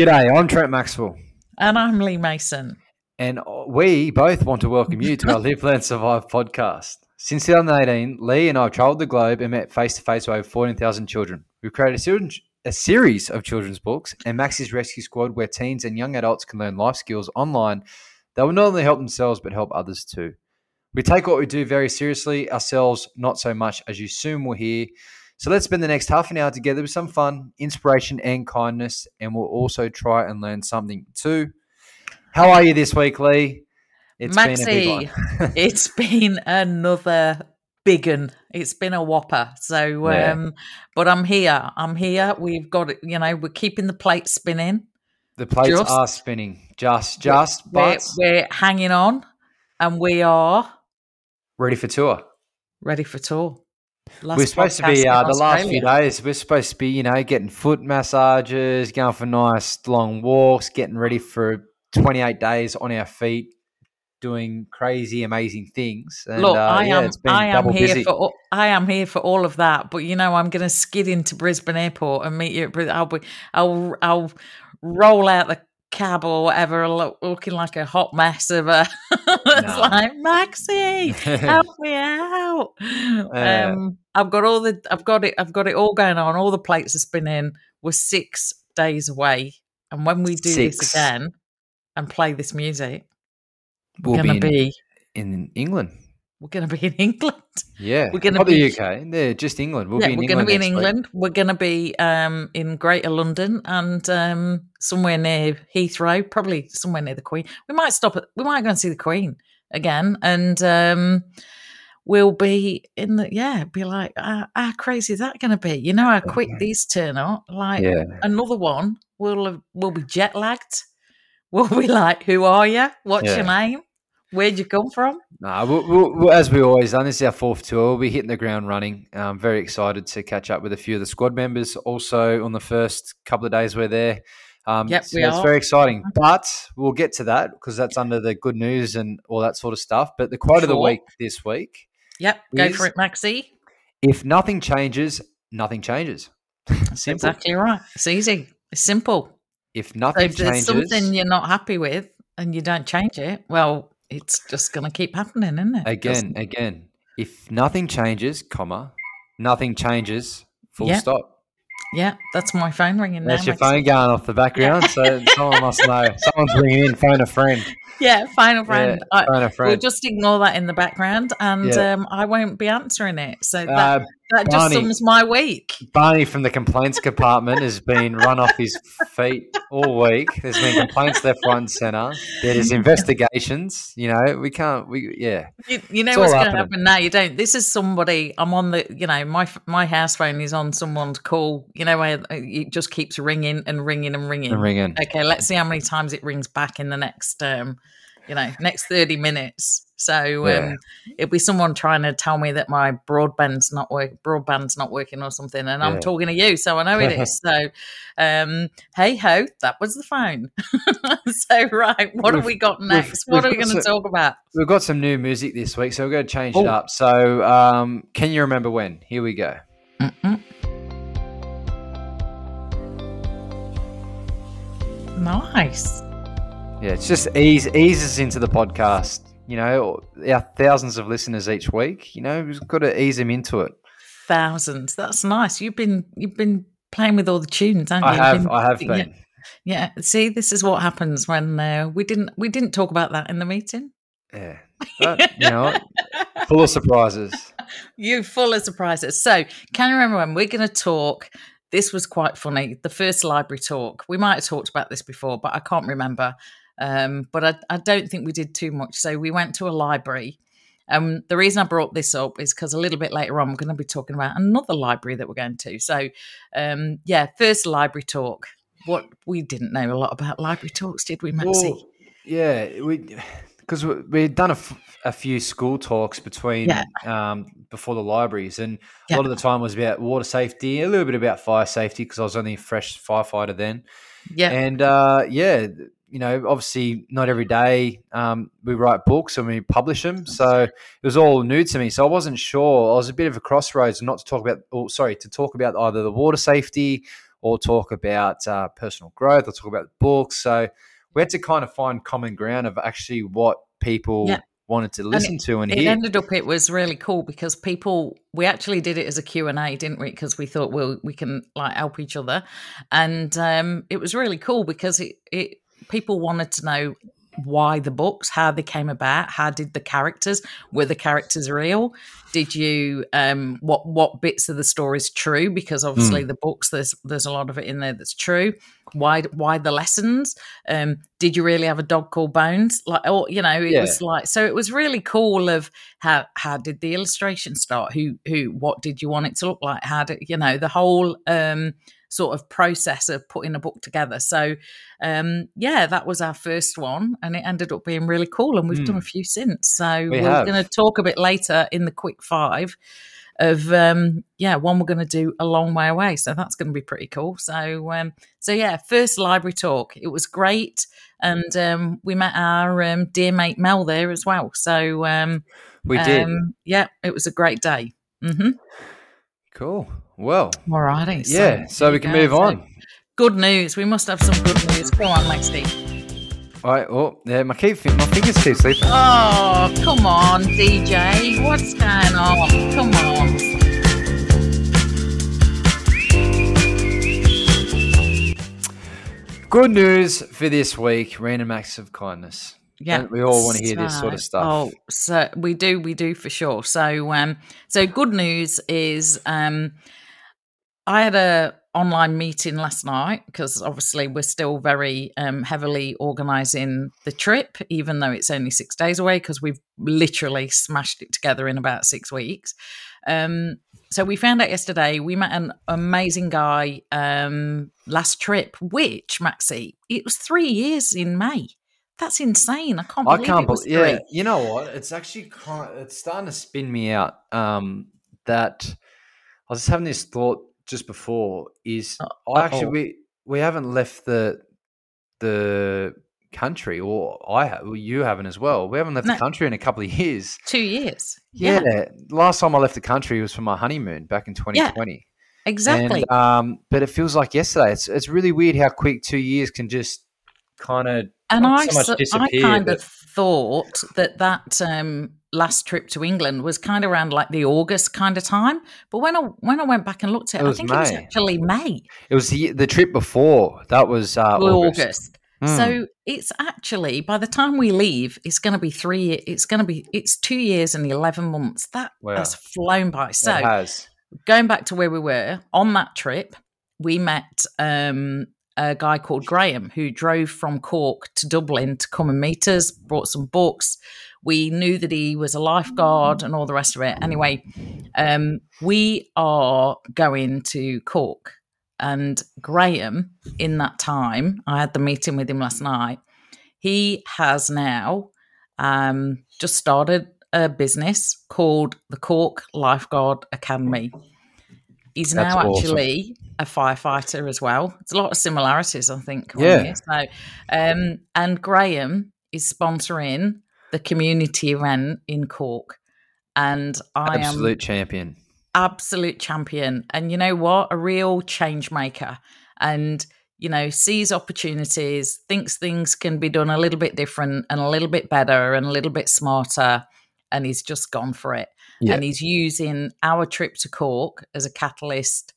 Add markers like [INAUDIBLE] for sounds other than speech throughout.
G'day, I'm Trent Maxwell. And I'm Lee Mason. And we both want to welcome you to our Live, Learn, Survive podcast. Since 2018, Lee and I have travelled the globe and met face to face with over 14,000 children. We've created a, a series of children's books and Max's Rescue Squad where teens and young adults can learn life skills online that will not only help themselves but help others too. We take what we do very seriously, ourselves not so much, as you soon will hear. So let's spend the next half an hour together with some fun, inspiration, and kindness, and we'll also try and learn something too. How are you this week, Lee? It's Maxie, been [LAUGHS] it's been another big one. It's been a whopper. So, yeah. um, but I'm here. I'm here. We've got it. You know, we're keeping the plate spinning. The plates just, are spinning. Just, just, we're, but we're hanging on, and we are ready for tour. Ready for tour. Last we're supposed to be uh, the last few days. We're supposed to be, you know, getting foot massages, going for nice long walks, getting ready for 28 days on our feet, doing crazy, amazing things. And, Look, uh, I yeah, am, I am here busy. for, I am here for all of that. But you know, I'm going to skid into Brisbane Airport and meet you at Brisbane. I'll be, I'll, I'll roll out the cab or whatever, look, looking like a hot mess of a. [LAUGHS] it's no. like Maxie, help [LAUGHS] me out. Uh, um, I've got all the, I've got it, I've got it all going on. All the plates are spinning. We're six days away, and when we do six. this again and play this music, we're we'll to be, in, in England. We're going to be in [LAUGHS] England. Yeah, we're going to be the UK. Yeah, just England. We'll yeah, be we're going to be in England. Week. We're going to be um, in Greater London and um, somewhere near Heathrow, probably somewhere near the Queen. We might stop at. We might go and see the Queen again, and um, we'll be in the. Yeah, be like, uh, how crazy is that going to be? You know how quick these turn up. Like yeah. another one, we'll we'll be jet lagged. We'll be like, who are you? What's yeah. your name? Where'd you come from? Nah, we'll, we'll, as we always done, this is our fourth tour. We'll be hitting the ground running. I'm very excited to catch up with a few of the squad members. Also, on the first couple of days we're there. Um, yep, so we it's are. very exciting. But we'll get to that because that's under the good news and all that sort of stuff. But the quote sure. of the week this week. Yep, go for it, Maxie. If nothing changes, nothing changes. Simple. Exactly right. It's easy. It's simple. If nothing so if changes, something you're not happy with and you don't change it, well, it's just going to keep happening, isn't it? Again, again. If nothing changes, comma, nothing changes, full yep. stop. Yeah, that's my phone ringing. That's your phone going off the background, yeah. so [LAUGHS] someone must know. Someone's ringing in. Phone a friend. Yeah, phone a friend. Yeah, phone a friend. We'll just ignore that in the background, and yeah. um, I won't be answering it. So that, uh, that Barney, just sums my week. Barney from the complaints department has been run off his feet all week. There's been complaints left, right, and centre. There's investigations. You know, we can't. We yeah. You, you know what's going to happen now? You don't. This is somebody. I'm on the. You know, my my house phone is on someone's call. You know, where it just keeps ringing and ringing and ringing and ringing. Okay, let's see how many times it rings back in the next. um you know, next 30 minutes. So yeah. um, it'll be someone trying to tell me that my broadband's not work, broadband's not working or something, and yeah. I'm talking to you, so I know it is. [LAUGHS] So, um, hey ho, that was the phone. [LAUGHS] so right, what we've, have we got next? What are we going to talk about? We've got some new music this week, so we're going to change oh. it up. So, um, can you remember when? Here we go. Mm-mm. Nice. Yeah, it's just ease eases into the podcast. You know, our thousands of listeners each week. You know, we've got to ease them into it. Thousands. That's nice. You've been you've been playing with all the tunes, haven't you? I have. Been, I have been. Yeah, yeah. See, this is what happens when uh, we didn't we didn't talk about that in the meeting. Yeah, but, you know, full of surprises. [LAUGHS] You full of surprises. So, can you remember when we're going to talk? This was quite funny. The first library talk. We might have talked about this before, but I can't remember. Um, but I, I, don't think we did too much. So we went to a library. Um, the reason I brought this up is because a little bit later on, we're going to be talking about another library that we're going to. So, um, yeah, first library talk. What we didn't know a lot about library talks, did we, Maxie? Well, yeah, we because we'd done a, f- a few school talks between yeah. um, before the libraries, and yeah. a lot of the time was about water safety, a little bit about fire safety because I was only a fresh firefighter then. Yeah, and uh, yeah, you know, obviously not every day um, we write books and we publish them. So it was all new to me. So I wasn't sure. I was a bit of a crossroads not to talk about, oh, sorry, to talk about either the water safety or talk about uh, personal growth or talk about books. So we had to kind of find common ground of actually what people yeah. wanted to listen and it, to and it hear. ended up it was really cool because people we actually did it as a Q&A didn't we because we thought well we can like help each other and um, it was really cool because it, it people wanted to know why the books, how they came about, how did the characters were the characters real? Did you um what what bits of the story is true? Because obviously mm. the books there's there's a lot of it in there that's true. Why why the lessons? Um, did you really have a dog called Bones? Like oh you know it yeah. was like so it was really cool of how how did the illustration start? Who who what did you want it to look like? How did you know the whole um sort of process of putting a book together. So, um, yeah, that was our first one, and it ended up being really cool. And we've mm. done a hmm. few since. So we are going to talk a bit later in the quick five of um yeah one we're going to do a long way away so that's going to be pretty cool so um so yeah first library talk it was great and um we met our um, dear mate mel there as well so um we did um, yeah it was a great day mm-hmm. Cool well, alrighty. Yeah, so, so we can move on. So good news. We must have some good news. Go on, Lexi. All right. Oh, yeah. My keep my fingers keep sleeping. Oh, come on, DJ. What's going on? Come on. Good news for this week: random acts of kindness. Yeah, we all want to hear so, this sort of stuff. Oh, so we do, we do for sure. So, um, so good news is, um, I had a online meeting last night because obviously we're still very um, heavily organising the trip, even though it's only six days away because we've literally smashed it together in about six weeks. Um, so we found out yesterday we met an amazing guy um, last trip, which Maxie, it was three years in May. That's insane. I can't. I can't believe. Yeah, you know what? It's actually kind. Of, it's starting to spin me out. Um, that I was just having this thought just before is uh, actually we we haven't left the the country, or I have, well, you haven't as well. We haven't left no. the country in a couple of years. Two years. Yeah. yeah. Last time I left the country was for my honeymoon back in 2020. Yeah, exactly. And, um, but it feels like yesterday. It's it's really weird how quick two years can just kind of and I, so I kind but... of thought that that um, last trip to England was kind of around like the August kind of time. But when I when I went back and looked at it, it I think May. it was actually May. It was the the trip before that was uh, August. August. Mm. So it's actually by the time we leave, it's going to be three. It's going to be it's two years and eleven months. That wow. has flown by. So going back to where we were on that trip, we met um, a guy called Graham who drove from Cork to Dublin to come and meet us, brought some books. We knew that he was a lifeguard and all the rest of it. Anyway, um, we are going to Cork. And Graham, in that time, I had the meeting with him last night. He has now um, just started a business called the Cork Lifeguard Academy. He's That's now awesome. actually a firefighter as well. It's a lot of similarities, I think. Yeah. So, um, and Graham is sponsoring the community event in Cork, and I absolute am absolute champion, absolute champion. And you know what? A real change maker, and you know sees opportunities, thinks things can be done a little bit different and a little bit better and a little bit smarter, and he's just gone for it. Yeah. And he's using our trip to Cork as a catalyst.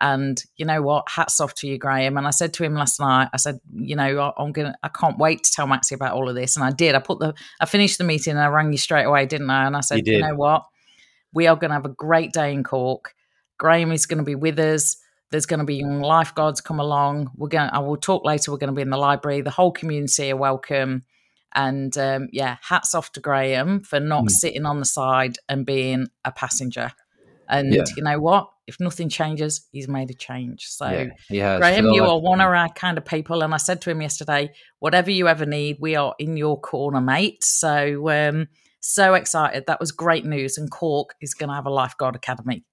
And you know what? Hats off to you, Graham. And I said to him last night, I said, you know, I'm gonna, I can't wait to tell Maxie about all of this. And I did. I put the, I finished the meeting and I rang you straight away, didn't I? And I said, you, you know what? We are going to have a great day in Cork. Graham is going to be with us. There's going to be young lifeguards come along. We're going. I will talk later. We're going to be in the library. The whole community are welcome. And um, yeah, hats off to Graham for not mm. sitting on the side and being a passenger. And yeah. you know what? If nothing changes, he's made a change. So, yeah, Graham, you are one of our kind of people. And I said to him yesterday, whatever you ever need, we are in your corner, mate. So, um, so excited. That was great news. And Cork is going to have a lifeguard academy.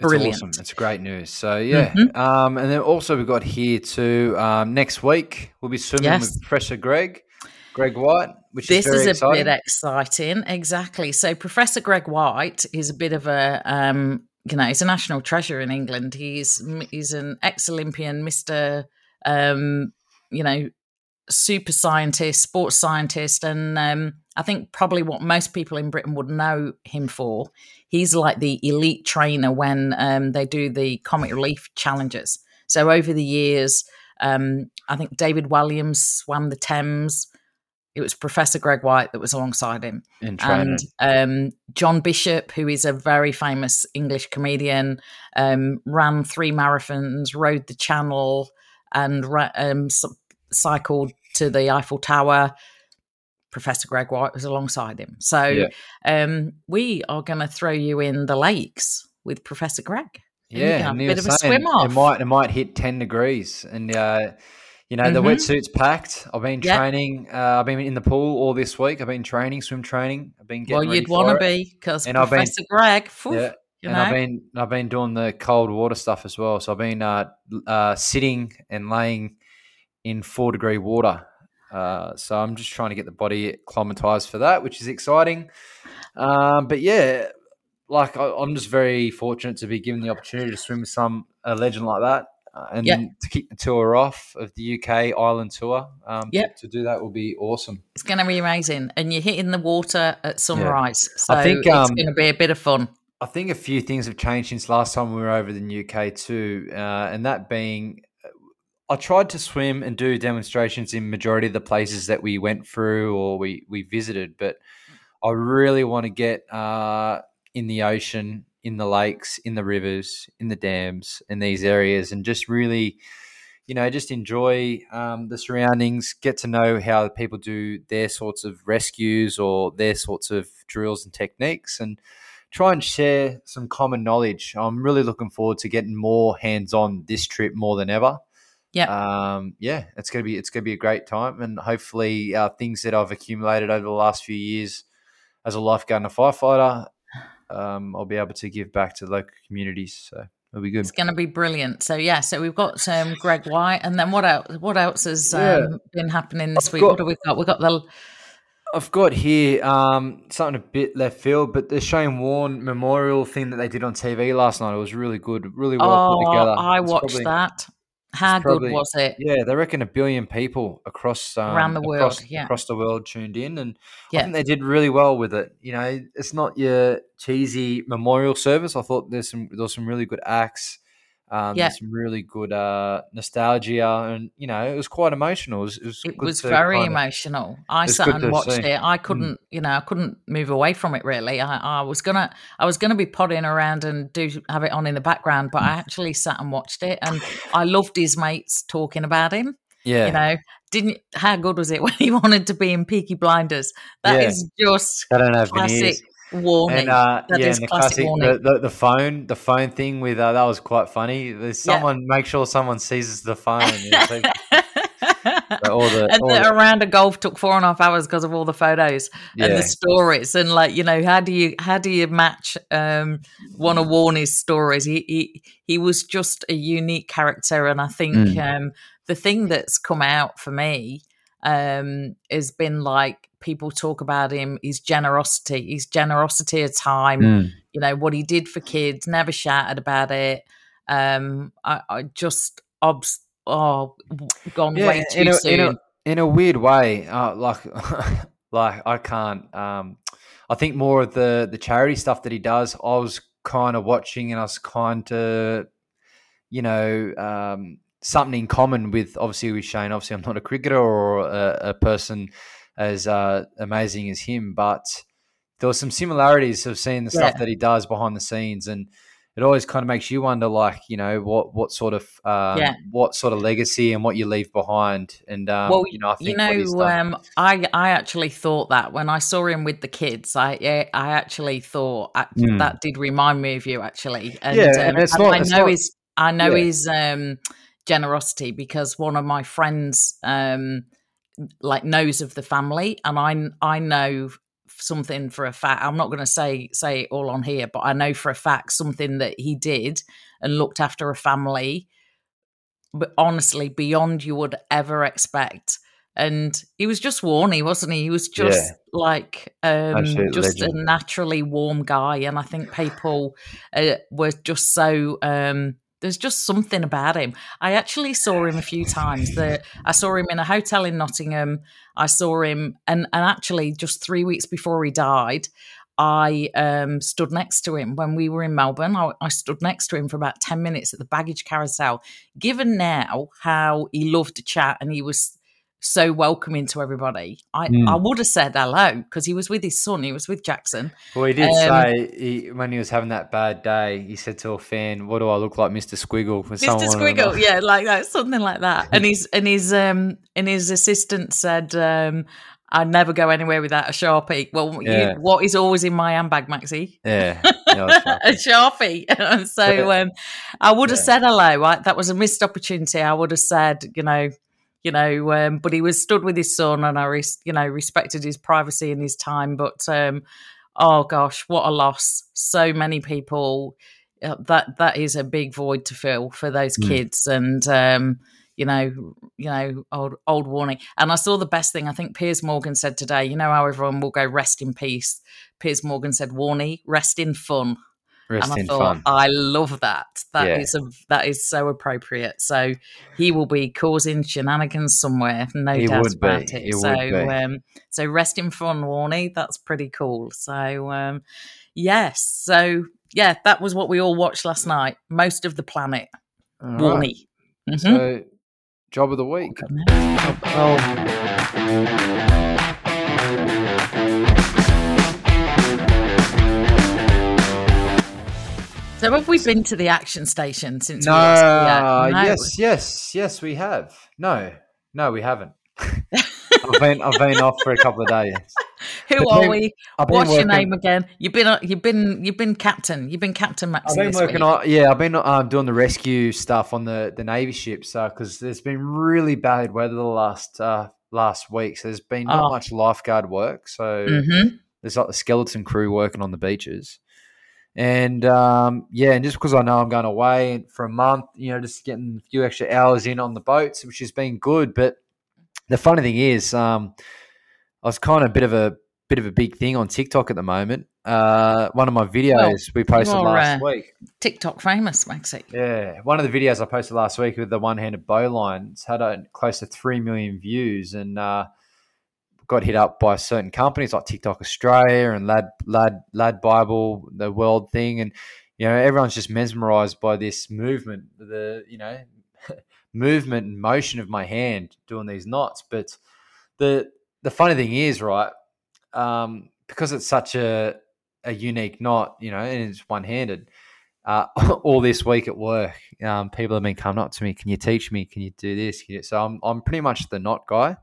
Brilliant. It's awesome. It's great news. So yeah, mm-hmm. um, and then also we've got here too. Um, next week we'll be swimming yes. with Professor Greg. Greg White, which this is, is a exciting. bit exciting. Exactly. So Professor Greg White is a bit of a um, you know, he's a national treasure in England. He's he's an ex-Olympian, Mister, um, you know, super scientist, sports scientist, and um, I think probably what most people in Britain would know him for. He's like the elite trainer when um, they do the Comic Relief challenges. So over the years, um, I think David Walliams swam the Thames. It was Professor Greg White that was alongside him, and um, John Bishop, who is a very famous English comedian, um, ran three marathons, rowed the Channel, and um, cycled to the Eiffel Tower. Professor Greg White was alongside him. So yeah. um, we are going to throw you in the lakes with Professor Greg. Yeah, a bit of a swim off. It might it might hit ten degrees, and uh, you know mm-hmm. the wetsuit's packed. I've been yep. training. Uh, I've been in the pool all this week. I've been training, swim training. I've been getting well. You'd want to be because Professor been, Greg. Yeah, and know? I've been I've been doing the cold water stuff as well. So I've been uh, uh, sitting and laying in four degree water. Uh, so I'm just trying to get the body acclimatized for that, which is exciting. Um, but yeah, like I, am just very fortunate to be given the opportunity to swim with some a legend like that, uh, and yep. to keep the tour off of the UK Island tour. Um, yep. to do that will be awesome. It's going to be amazing, and you're hitting the water at sunrise, yeah. so I think, um, it's going to be a bit of fun. I think a few things have changed since last time we were over in the UK too, uh, and that being I tried to swim and do demonstrations in majority of the places that we went through or we we visited, but I really want to get uh, in the ocean, in the lakes, in the rivers, in the dams, in these areas, and just really, you know, just enjoy um, the surroundings, get to know how people do their sorts of rescues or their sorts of drills and techniques, and try and share some common knowledge. I'm really looking forward to getting more hands on this trip more than ever. Yeah. Um, yeah, it's gonna be it's gonna be a great time, and hopefully, uh, things that I've accumulated over the last few years as a lifeguard and a firefighter, um, I'll be able to give back to local communities. So it'll be good. It's going to be brilliant. So yeah, so we've got um, Greg White, and then what else? What else has um, yeah. been happening this I've week? Got, what have we got? We've got the. I've got here um, something a bit left field, but the Shane Warne memorial thing that they did on TV last night, it was really good, really well oh, put together. I it's watched probably, that. How probably, good was it? Yeah, they reckon a billion people across um, around the world, across, yeah, across the world tuned in, and yeah. I think they did really well with it. You know, it's not your cheesy memorial service. I thought there's some there's some really good acts. Um, yeah. some really good uh, nostalgia, and you know, it was quite emotional. It was, it was, it was very kind of, emotional. I sat and watched see. it. I mm. couldn't, mm. you know, I couldn't move away from it. Really, I, I, was gonna, I was gonna be potting around and do have it on in the background, but I [LAUGHS] actually sat and watched it, and I loved his mates talking about him. Yeah, you know, didn't how good was it [LAUGHS] when he wanted to be in Peaky Blinders? That yeah. is just I don't have classic Warney. And, uh, yeah, and the classic, the, the, the, phone, the phone thing with uh, that was quite funny. There's someone yeah. make sure someone seizes the phone. [LAUGHS] all the, and all the, the, round of golf took four and a half hours because of all the photos yeah. and the stories and like you know how do you how do you match um, one of Warney's stories? He, he he was just a unique character, and I think mm. um, the thing that's come out for me um, has been like people talk about him his generosity his generosity of time mm. you know what he did for kids never shouted about it um i, I just obs oh gone yeah, way too in a, soon in a, in a weird way uh, like [LAUGHS] like i can't um i think more of the the charity stuff that he does i was kind of watching and i was kind of you know um something in common with obviously with Shane. Obviously, I'm not a cricketer or a, a person as uh, amazing as him, but there were some similarities of seeing the stuff that he does behind the scenes, and it always kind of makes you wonder, like you know, what what sort of um, yeah. what sort of legacy and what you leave behind. And um, well, you know, I think you know, um, I I actually thought that when I saw him with the kids, I I actually thought mm. that did remind me of you actually. And, yeah, and um, it's not, I know not, his I know yeah. his um, generosity because one of my friends um, like knows of the family, and I I know something for a fact. I'm not going to say say it all on here, but I know for a fact something that he did and looked after a family, but honestly, beyond you would ever expect. and he was just Warney, wasn't he? He was just yeah. like um, just legend. a naturally warm guy, and I think people uh, were just so. Um, there's just something about him. I actually saw him a few times. That I saw him in a hotel in Nottingham. I saw him, and and actually, just three weeks before he died, I um, stood next to him when we were in Melbourne. I, I, stood next to him for about 10 minutes at the baggage carousel. Given now how he loved to chat and he was so welcoming to everybody, I, mm. I would have said hello because he was with his son, he was with Jackson. Well, he did um, say he, when he was having that bad day, he said to a fan, What do I look like, Mr. Squiggle? Mr. Squiggle, yeah, like that, something like that. and his and his um and his assistant said, um, I never go anywhere without a sharpie. Well, yeah. you, what is always in my handbag, Maxie? Yeah, [LAUGHS] a sharpie. [LAUGHS] and so um, I would have yeah. said hello. Right? That was a missed opportunity. I would have said, you know, you know, um, but he was stood with his son, and I, res- you know, respected his privacy and his time. But um, oh gosh, what a loss! So many people. Uh, that that is a big void to fill for those mm. kids, and um, you know, you know, old old Warney. And I saw the best thing. I think Piers Morgan said today. You know how everyone will go rest in peace. Piers Morgan said, "Warney, rest in fun." Rest and I thought, fun. I love that. That yeah. is a that is so appropriate. So he will be causing shenanigans somewhere, no he doubt about be. it. He so um, so rest in fun, Warney. That's pretty cool. So um, yes, so yeah, that was what we all watched last night. Most of the planet, all Warney. Right. Mm-hmm. So Job of the week. Oh. So have we been to the action station since? No, we no. yes, yes, yes, we have. No, no, we haven't. I've been I've been off for a couple of days. [LAUGHS] Who are we? What's working, your name again? You've been you've been you've been captain. You've been captain Max. I've been working week. on yeah. I've been um, doing the rescue stuff on the the navy ships because uh, there's been really bad weather the last uh, last week. So there's been not oh. much lifeguard work. So mm-hmm. there's like the skeleton crew working on the beaches. And um, yeah, and just because I know I'm going away for a month, you know, just getting a few extra hours in on the boats, which has been good. But the funny thing is, um, I was kind of a bit of a bit of a big thing on TikTok at the moment. Uh, one of my videos well, we posted last uh, week. TikTok famous, Maxie. Yeah, one of the videos I posted last week with the one-handed bowline. It's had a, close to three million views and uh, got hit up by certain companies like TikTok Australia and Lad Lad Lad Bible, the World thing, and you know everyone's just mesmerized by this movement, the you know [LAUGHS] movement and motion of my hand doing these knots, but the the funny thing is, right, um, because it's such a a unique knot, you know, and it's one handed. Uh, [LAUGHS] all this week at work, um, people have been coming up to me. Can you teach me? Can you do this? You so I'm I'm pretty much the knot guy,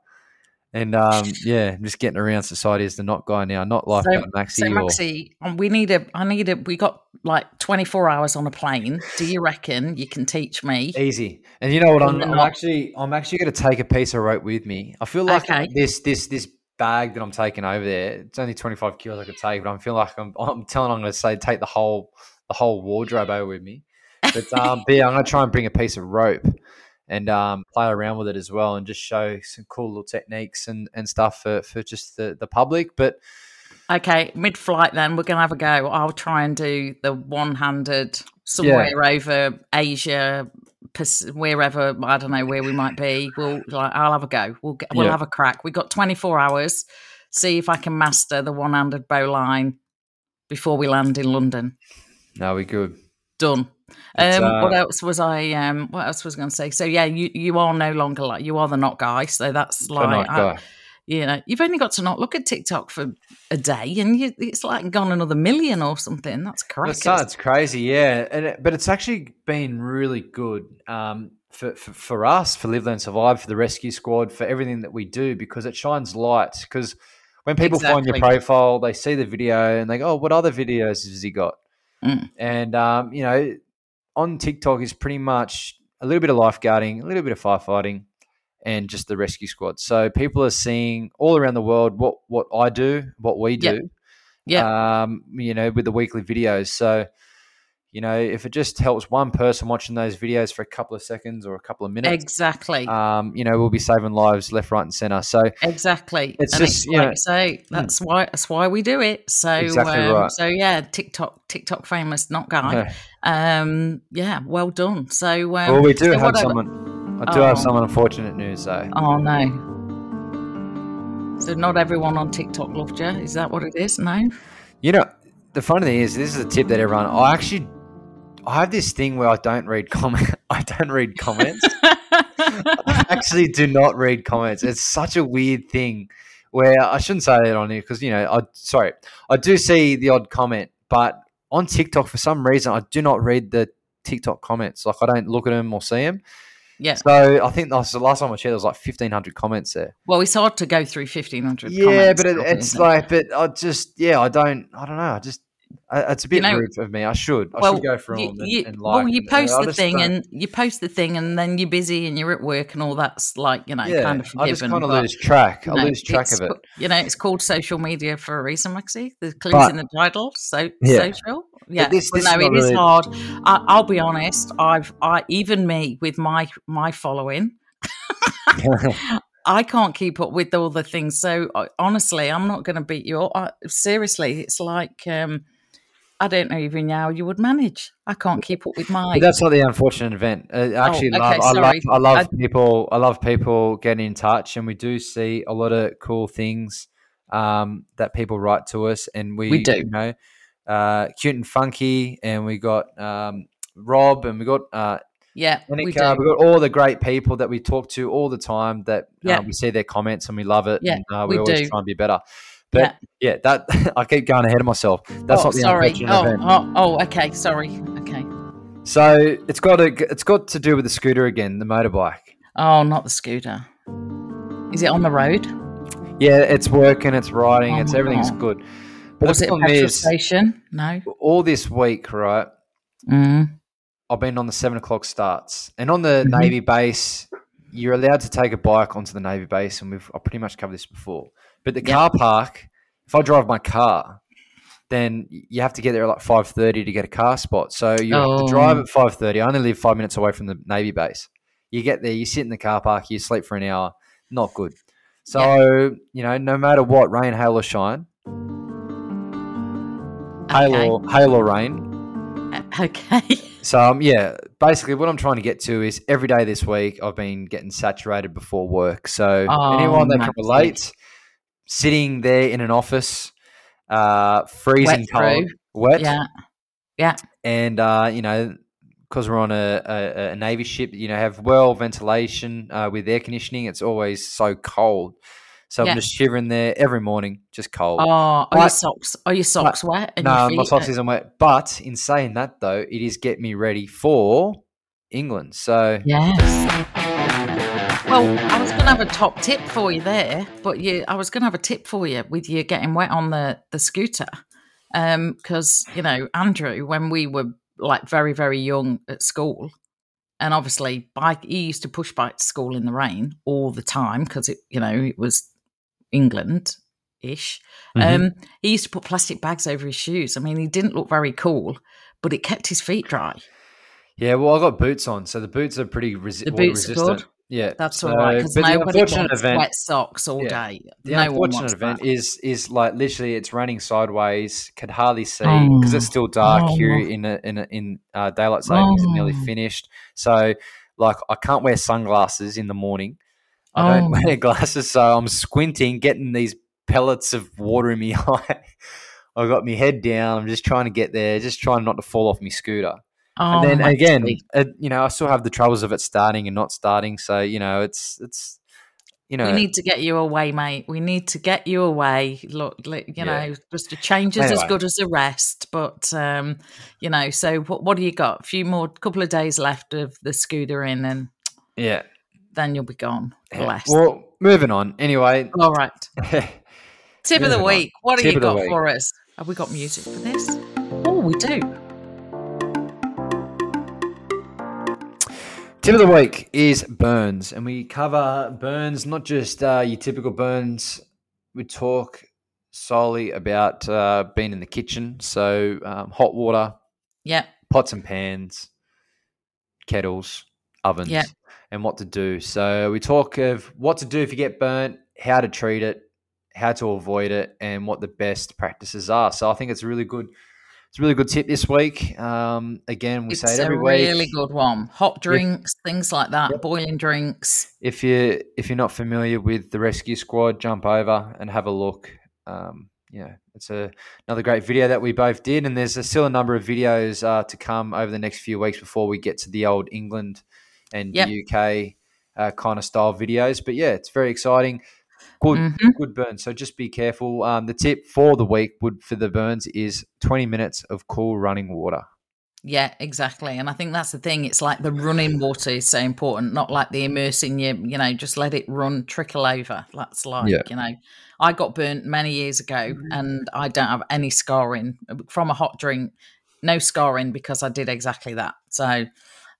and um, yeah, just getting around society as the knot guy now. Not like so, Maxie. So Maxie, or... Um, we need a. I need a. We got like 24 hours on a plane. Do you reckon you can teach me? Easy. And you know what? I'm, I'm actually I'm actually going to take a piece of rope with me. I feel like okay. this this this bag that I'm taking over there. It's only 25 kilos I could take, but I'm feel like I'm I'm telling I'm going to say take the whole the whole wardrobe over with me. But um, but yeah, I'm going to try and bring a piece of rope and um, play around with it as well, and just show some cool little techniques and, and stuff for, for just the, the public. But okay, mid flight, then we're gonna have a go. I'll try and do the one handed somewhere yeah. over Asia, wherever I don't know where we might be. We'll like, I'll have a go. We'll get, we'll yeah. have a crack. We've got 24 hours. See if I can master the one handed bow line before we land in London. Now we good. Done. Um, uh, what else was I? Um, what else was I going to say? So yeah, you you are no longer like you are the knot guy. So that's like, I, you know, you've only got to not look at TikTok for a day, and you, it's like gone another million or something. That's crazy. That's, crazy, yeah. And it, but it's actually been really good um, for, for for us, for Live Learn Survive, for the rescue squad, for everything that we do because it shines light. Because when people exactly. find your profile, they see the video and they go, "Oh, what other videos has he got?" Mm. And um, you know, on TikTok is pretty much a little bit of lifeguarding, a little bit of firefighting, and just the rescue squad. So people are seeing all around the world what what I do, what we do. Yeah. Um, you know, with the weekly videos. So you know, if it just helps one person watching those videos for a couple of seconds or a couple of minutes, exactly, um, you know, we'll be saving lives left, right, and center. So exactly, it's and just it's you like know, say hmm. [CLEARS THROAT] that's why that's why we do it. So exactly um, right. So yeah, TikTok, TikTok famous, knot guy. um, yeah, well done. So um, well, we do so have someone. I do oh. have some unfortunate news though. Oh no. So not everyone on TikTok loved you. Is that what it is? No. You know, the funny thing is, this is a tip that everyone. I actually I have this thing where I don't read comment. [LAUGHS] I don't read comments. I [LAUGHS] actually do not read comments. It's such a weird thing where I shouldn't say that on here because you know I sorry I do see the odd comment, but on TikTok for some reason I do not read the TikTok comments. Like I don't look at them or see them. Yeah. So I think that's the last time I checked, there was like fifteen hundred comments there. Well, it's hard to go through fifteen hundred. Yeah, but it, it's like, but I just, yeah, I don't, I don't know. I just it's a bit you know, rude of me. I should. I well, should go for you, and, and like. Well, you post the thing don't. and you post the thing, and then you're busy and you're at work and all that's like you know yeah, kind of forgiven. I just kind of lose track. I know, lose track of it. You know, it's called social media for a reason, Maxie. The clues but, in the title. So yeah. social. Yeah, this, this no, it is really... hard. I, will be honest. I've, I even me with my my following. [LAUGHS] I can't keep up with all the things. So honestly, I'm not going to beat you up. I, seriously, it's like um, I don't know even how you would manage. I can't keep up with mine. That's not the unfortunate event. I actually oh, okay, love, I love, I love I, people. I love people getting in touch, and we do see a lot of cool things um, that people write to us, and we, we do. You know, uh, cute and funky, and we got um, Rob, and we got uh, yeah, we, we got all the great people that we talk to all the time. That uh, yeah. uh, we see their comments and we love it. Yeah, and, uh, we, we always do. try and be better. But yeah, yeah that [LAUGHS] I keep going ahead of myself. That's oh, not the sorry. Oh, event. oh, oh, okay, sorry. Okay. So it's got a, it's got to do with the scooter again, the motorbike. Oh, not the scooter. Is it on the road? Yeah, it's working. It's riding. Oh, it's everything's God. good. But Was the it petrol is, station? No. All this week, right? Mm. I've been on the seven o'clock starts, and on the mm-hmm. Navy base, you're allowed to take a bike onto the Navy base, and we've I pretty much covered this before. But the yep. car park, if I drive my car, then you have to get there at like five thirty to get a car spot. So you oh. have to drive oh. at five thirty. I only live five minutes away from the Navy base. You get there, you sit in the car park, you sleep for an hour. Not good. So yep. you know, no matter what, rain, hail, or shine, hail or hail or rain. Okay. [LAUGHS] So um, yeah, basically what I'm trying to get to is every day this week I've been getting saturated before work. So oh, anyone that can relate, sitting there in an office, uh, freezing wet cold, through. wet, yeah, yeah, and uh, you know because we're on a, a, a, navy ship, you know, have well ventilation uh, with air conditioning. It's always so cold. So yeah. I'm just shivering there every morning, just cold. Oh, are but, your socks? Are your socks but, wet? no, my socks isn't wet. But in saying that, though, it is get me ready for England. So yes. Well, I was going to have a top tip for you there, but you, I was going to have a tip for you with you getting wet on the the scooter, because um, you know Andrew, when we were like very very young at school, and obviously bike, he used to push bike to school in the rain all the time because it, you know, it was England ish. Mm-hmm. Um, he used to put plastic bags over his shoes. I mean, he didn't look very cool, but it kept his feet dry. Yeah, well, I got boots on, so the boots are pretty resi- the boots resistant. Yeah, that's so, all right. Because nobody wants event, wet socks all yeah, day. The no unfortunate event that. is is like literally it's raining sideways. Could hardly see because oh. it's still dark oh. here in a, in a, in uh, daylight savings oh. nearly finished. So like I can't wear sunglasses in the morning. I don't oh. wear [LAUGHS] glasses, so I'm squinting, getting these pellets of water in my [LAUGHS] eye. I got my head down. I'm just trying to get there, just trying not to fall off my scooter. Oh, and then again, it, you know, I still have the troubles of it starting and not starting. So you know, it's it's you know, we need to get you away, mate. We need to get you away. Look, you yeah. know, just a change is anyway. as good as a rest. But um, you know, so what? What do you got? A few more, couple of days left of the scooter in, and yeah, then you'll be gone. Yeah. Well, moving on. Anyway, all right. [LAUGHS] Tip of the week. On. What have you got for us? Have we got music for this? Oh, we do. Tip of the week is burns, and we cover burns, not just uh, your typical burns. We talk solely about uh, being in the kitchen, so um, hot water, yeah, pots and pans, kettles, ovens, yeah. And what to do. So we talk of what to do if you get burnt, how to treat it, how to avoid it, and what the best practices are. So I think it's a really good. It's a really good tip this week. Um, again, we it's say it every a week. Really good one. Hot drinks, yep. things like that, yep. boiling drinks. If you if you're not familiar with the rescue squad, jump over and have a look. Um, yeah, it's a, another great video that we both did, and there's a, still a number of videos uh, to come over the next few weeks before we get to the old England and yep. UK uh, kind of style videos. But yeah, it's very exciting. Good, mm-hmm. good burn. So just be careful. Um, the tip for the week would for the burns is 20 minutes of cool running water. Yeah, exactly. And I think that's the thing. It's like the running water is so important, not like the immersing you, you know, just let it run, trickle over. That's like, yeah. you know, I got burnt many years ago and I don't have any scarring from a hot drink, no scarring because I did exactly that. So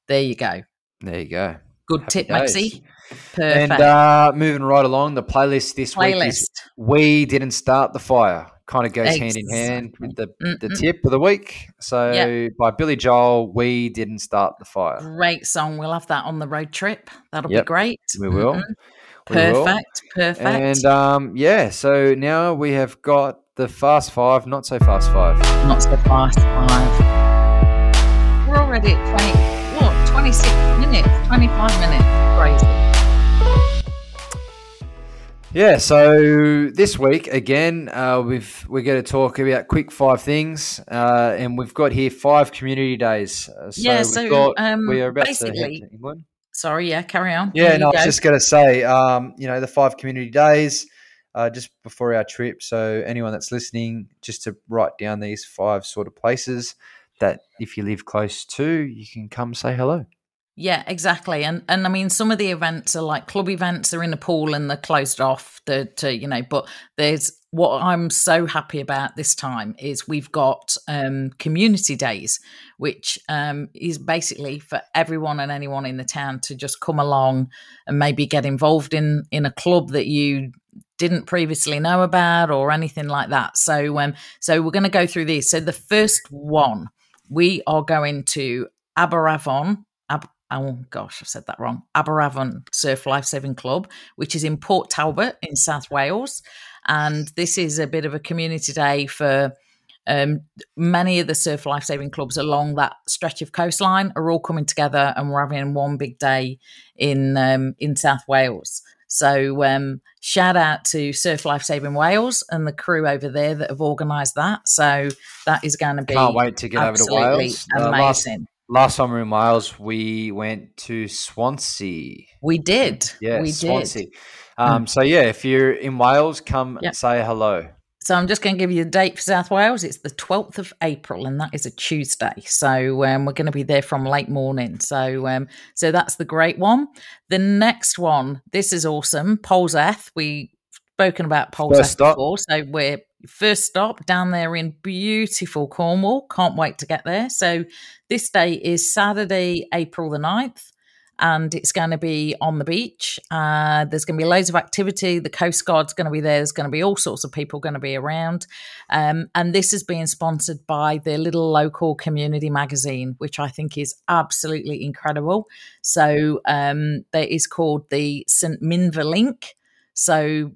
there you go. There you go. Good Happy tip, days. Maxie. Perfect. And uh, moving right along, the playlist this playlist. week is We Didn't Start the Fire. Kind of goes exactly. hand in hand with the, the tip of the week. So yep. by Billy Joel, We Didn't Start the Fire. Great song. We'll have that on the road trip. That'll yep. be great. We will. Mm-hmm. Perfect. Perfect. And um, yeah, so now we have got the Fast Five, not so Fast Five. Not so Fast Five. We're already at 20, what, 26 minutes, 25 minutes. Crazy. Yeah, so this week again, uh, we've we're going to talk about quick five things, uh, and we've got here five community days. Uh, so yeah, so got, um, we are about to head to England. Sorry, yeah, carry on. Yeah, no, I was just going to say, um, you know, the five community days uh, just before our trip. So, anyone that's listening, just to write down these five sort of places that if you live close to, you can come say hello. Yeah, exactly. And and I mean some of the events are like club events are in a pool and they're closed off the to you know, but there's what I'm so happy about this time is we've got um, community days, which um, is basically for everyone and anyone in the town to just come along and maybe get involved in in a club that you didn't previously know about or anything like that. So um, so we're going to go through these. So the first one we are going to Aberavon Ab- oh gosh, I've said that wrong. Aberavon Surf Lifesaving Club, which is in Port Talbot in South Wales. And this is a bit of a community day for um, many of the surf lifesaving clubs along that stretch of coastline are all coming together and we're having one big day in um, in South Wales. So um, shout out to Surf Lifesaving Wales and the crew over there that have organised that. So that is going to be can't wait to get over to Wales. Amazing. Uh, last, last time we were in Wales, we went to Swansea. We did. Yeah, we Swansea. Did. Um, mm. So yeah, if you're in Wales, come yep. say hello. So I'm just going to give you the date for South Wales. It's the 12th of April, and that is a Tuesday. So um, we're going to be there from late morning. So um, so that's the great one. The next one, this is awesome. Polzeath. We spoken about Polzeath before, so we're first stop down there in beautiful Cornwall. Can't wait to get there. So this day is Saturday, April the 9th, and it's going to be on the beach. Uh, there's going to be loads of activity. The Coast Guard's going to be there. There's going to be all sorts of people going to be around. Um, and this is being sponsored by the little local community magazine, which I think is absolutely incredible. So um, that is called the St. Minver Link. So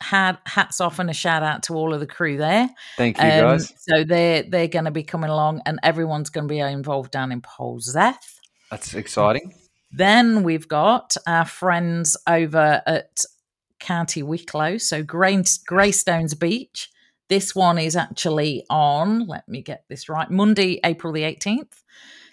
had hats off and a shout out to all of the crew there. Thank you, um, guys. So they're they're going to be coming along, and everyone's going to be involved down in Polzeath. That's exciting. Then we've got our friends over at County Wicklow, so Grey, Greystones Beach. This one is actually on. Let me get this right. Monday, April the eighteenth.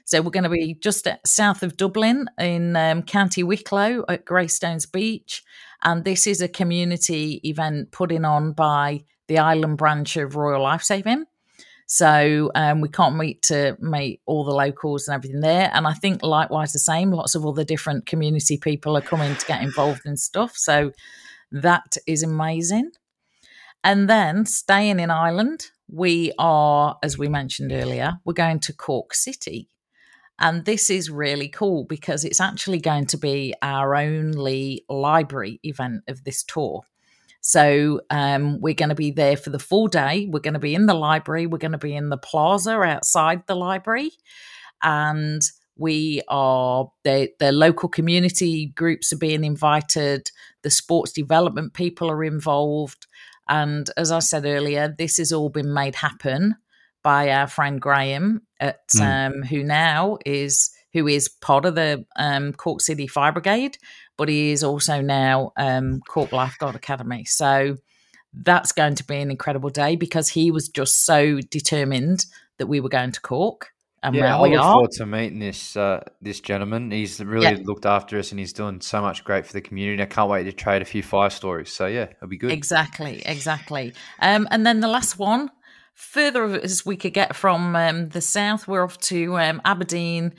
So we're going to be just south of Dublin in um, County Wicklow at Greystones Beach. And this is a community event put in on by the island branch of Royal Lifesaving. So um, we can't meet to meet all the locals and everything there. And I think likewise the same. Lots of other different community people are coming to get involved in stuff. So that is amazing. And then staying in Ireland, we are, as we mentioned earlier, we're going to Cork City. And this is really cool because it's actually going to be our only library event of this tour. So um, we're going to be there for the full day. We're going to be in the library. We're going to be in the plaza outside the library, and we are the the local community groups are being invited. The sports development people are involved, and as I said earlier, this has all been made happen by our friend Graham at mm. um, who now is who is part of the um, Cork City Fire Brigade but he is also now um, Cork Lifeguard Academy. So that's going to be an incredible day because he was just so determined that we were going to Cork. And yeah, I look are. forward to meeting this uh, this gentleman. He's really yeah. looked after us, and he's doing so much great for the community. I can't wait to trade a few fire stories. So yeah, it'll be good. Exactly, exactly. Um, and then the last one, further as we could get from um, the south, we're off to um, Aberdeen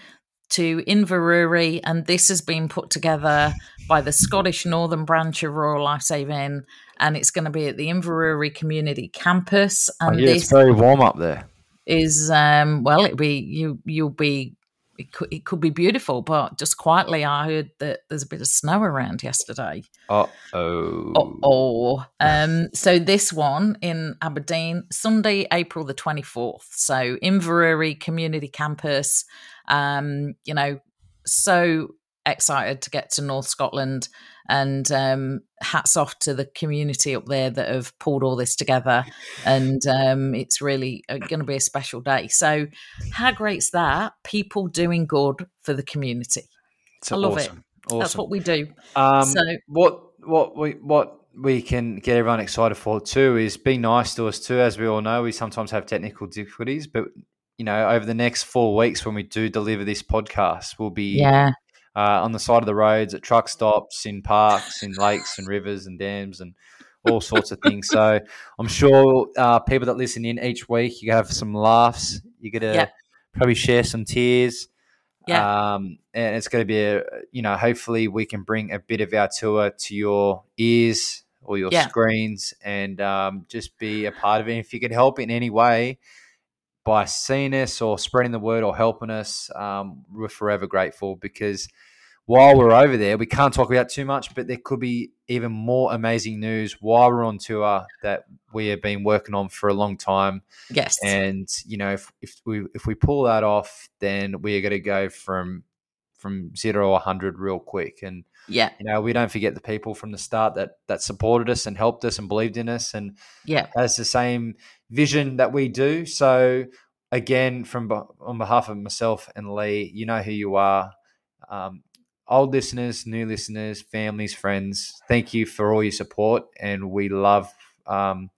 to Inverurie, and this has been put together by the Scottish Northern Branch of Royal Lifesaving, and it's going to be at the Inverurie Community Campus. And oh, yeah, it's very warm up there. Is um, well, it'll be you. You'll be. It could, it could be beautiful, but just quietly, I heard that there's a bit of snow around yesterday. Uh oh. Oh. Um. So this one in Aberdeen, Sunday, April the twenty fourth. So Inverurie Community Campus. Um, you know, so excited to get to North Scotland and um, hats off to the community up there that have pulled all this together. And um, it's really uh, going to be a special day. So, how great's that? People doing good for the community. It's I love awesome. it. Awesome. That's what we do. Um, so, what what we what we can get everyone excited for too is be nice to us too. As we all know, we sometimes have technical difficulties, but you know, over the next four weeks when we do deliver this podcast, we'll be yeah. Uh, on the side of the roads, at truck stops, in parks, in lakes and rivers and dams and all sorts of things. So I'm sure uh, people that listen in each week, you have some laughs. You're gonna yeah. probably share some tears. Yeah. Um, and it's going to be a, you know, hopefully we can bring a bit of our tour to your ears or your yeah. screens and um, just be a part of it. If you can help in any way, by seeing us or spreading the word or helping us, um, we're forever grateful because while we're over there, we can't talk about too much, but there could be even more amazing news while we're on tour that we have been working on for a long time. Yes. And, you know, if, if we if we pull that off, then we are going to go from from zero to 100 real quick. And, yeah, you know, we don't forget the people from the start that that supported us and helped us and believed in us. And yeah, has the same vision that we do. So again, from on behalf of myself and Lee, you know who you are. Um, old listeners, new listeners, families, friends, thank you for all your support, and we love, um,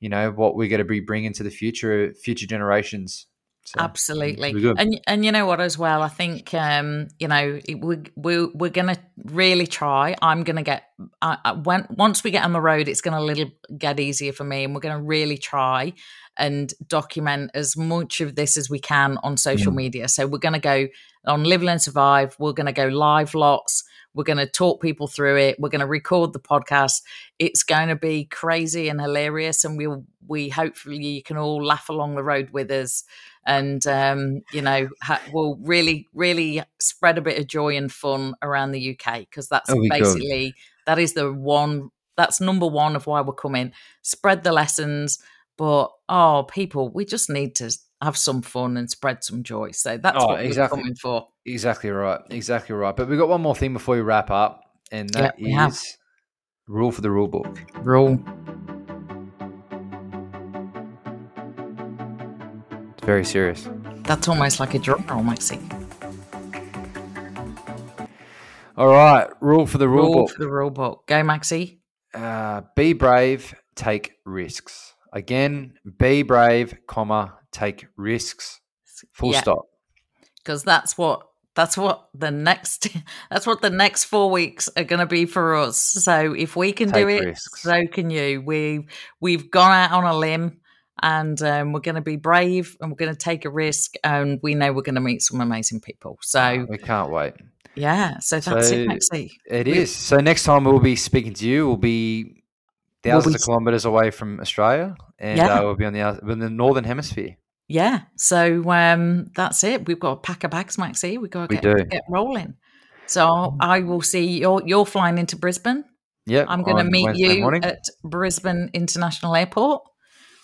you know, what we're going to be bringing to the future, future generations. So, Absolutely, and and you know what as well. I think um, you know we we we're gonna really try. I'm gonna get uh, when once we get on the road, it's gonna little get easier for me, and we're gonna really try and document as much of this as we can on social mm. media. So we're gonna go on Live and Survive. We're gonna go live lots. We're going to talk people through it. We're going to record the podcast. It's going to be crazy and hilarious, and we we hopefully you can all laugh along the road with us and um, you know ha- will really really spread a bit of joy and fun around the UK because that's oh, basically that is the one that's number one of why we're coming. Spread the lessons, but oh, people, we just need to have some fun and spread some joy. So that's oh, what exactly. we're coming for. Exactly right. Exactly right. But we've got one more thing before we wrap up, and that yeah, is rule for the rule book. Rule. Very serious. That's almost like a drum roll, Maxie. All right, rule for the rule, rule book. for the rule book. Go, Maxie. Uh, be brave, take risks. Again, be brave, comma, take risks. Full yeah. stop. Because that's what that's what the next [LAUGHS] that's what the next four weeks are going to be for us. So if we can take do it, risks. so can you. We we've gone out on a limb and um, we're going to be brave and we're going to take a risk and we know we're going to meet some amazing people. So we can't wait. Yeah so that's so it Maxie. it is. So next time we'll be speaking to you we'll be thousands we'll be... of kilometers away from australia and yeah. uh, we'll be on the, in the northern hemisphere. Yeah so um, that's it. We've got a pack of bags maxie. We've got to get, we get rolling. So i will see you're you're flying into brisbane? Yeah I'm going to meet Wednesday you morning. at Brisbane International Airport.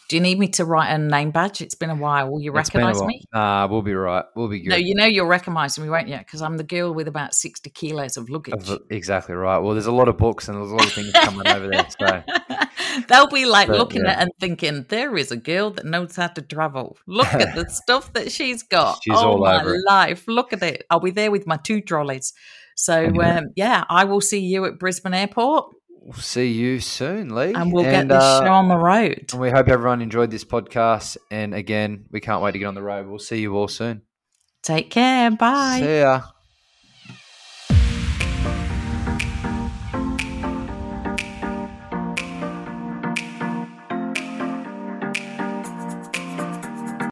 Do you need me to write a name badge? It's been a while. Will you It's been a recognise while. me? Nah, we'll be right. We'll be good. No, you know you'll recognise me, won't you? Because I'm the girl with about 60 kilos of luggage. Exactly right. Well, there's a lot of books and there's a lot of things coming over there. So [LAUGHS] They'll be like But, looking yeah. at and thinking, there is a girl that knows how to travel. Look at the [LAUGHS] stuff that she's got. She's oh, all my over life. Look at it. I'll be there with my two trolleys. So, [LAUGHS] um, yeah, I will see you at Brisbane Airport we'll see you soon, Lee. and we'll get this uh, show on the road. And we hope everyone enjoyed this podcast. And again, we can't wait to get on the road. We'll see you all soon. Take care. Bye. See ya.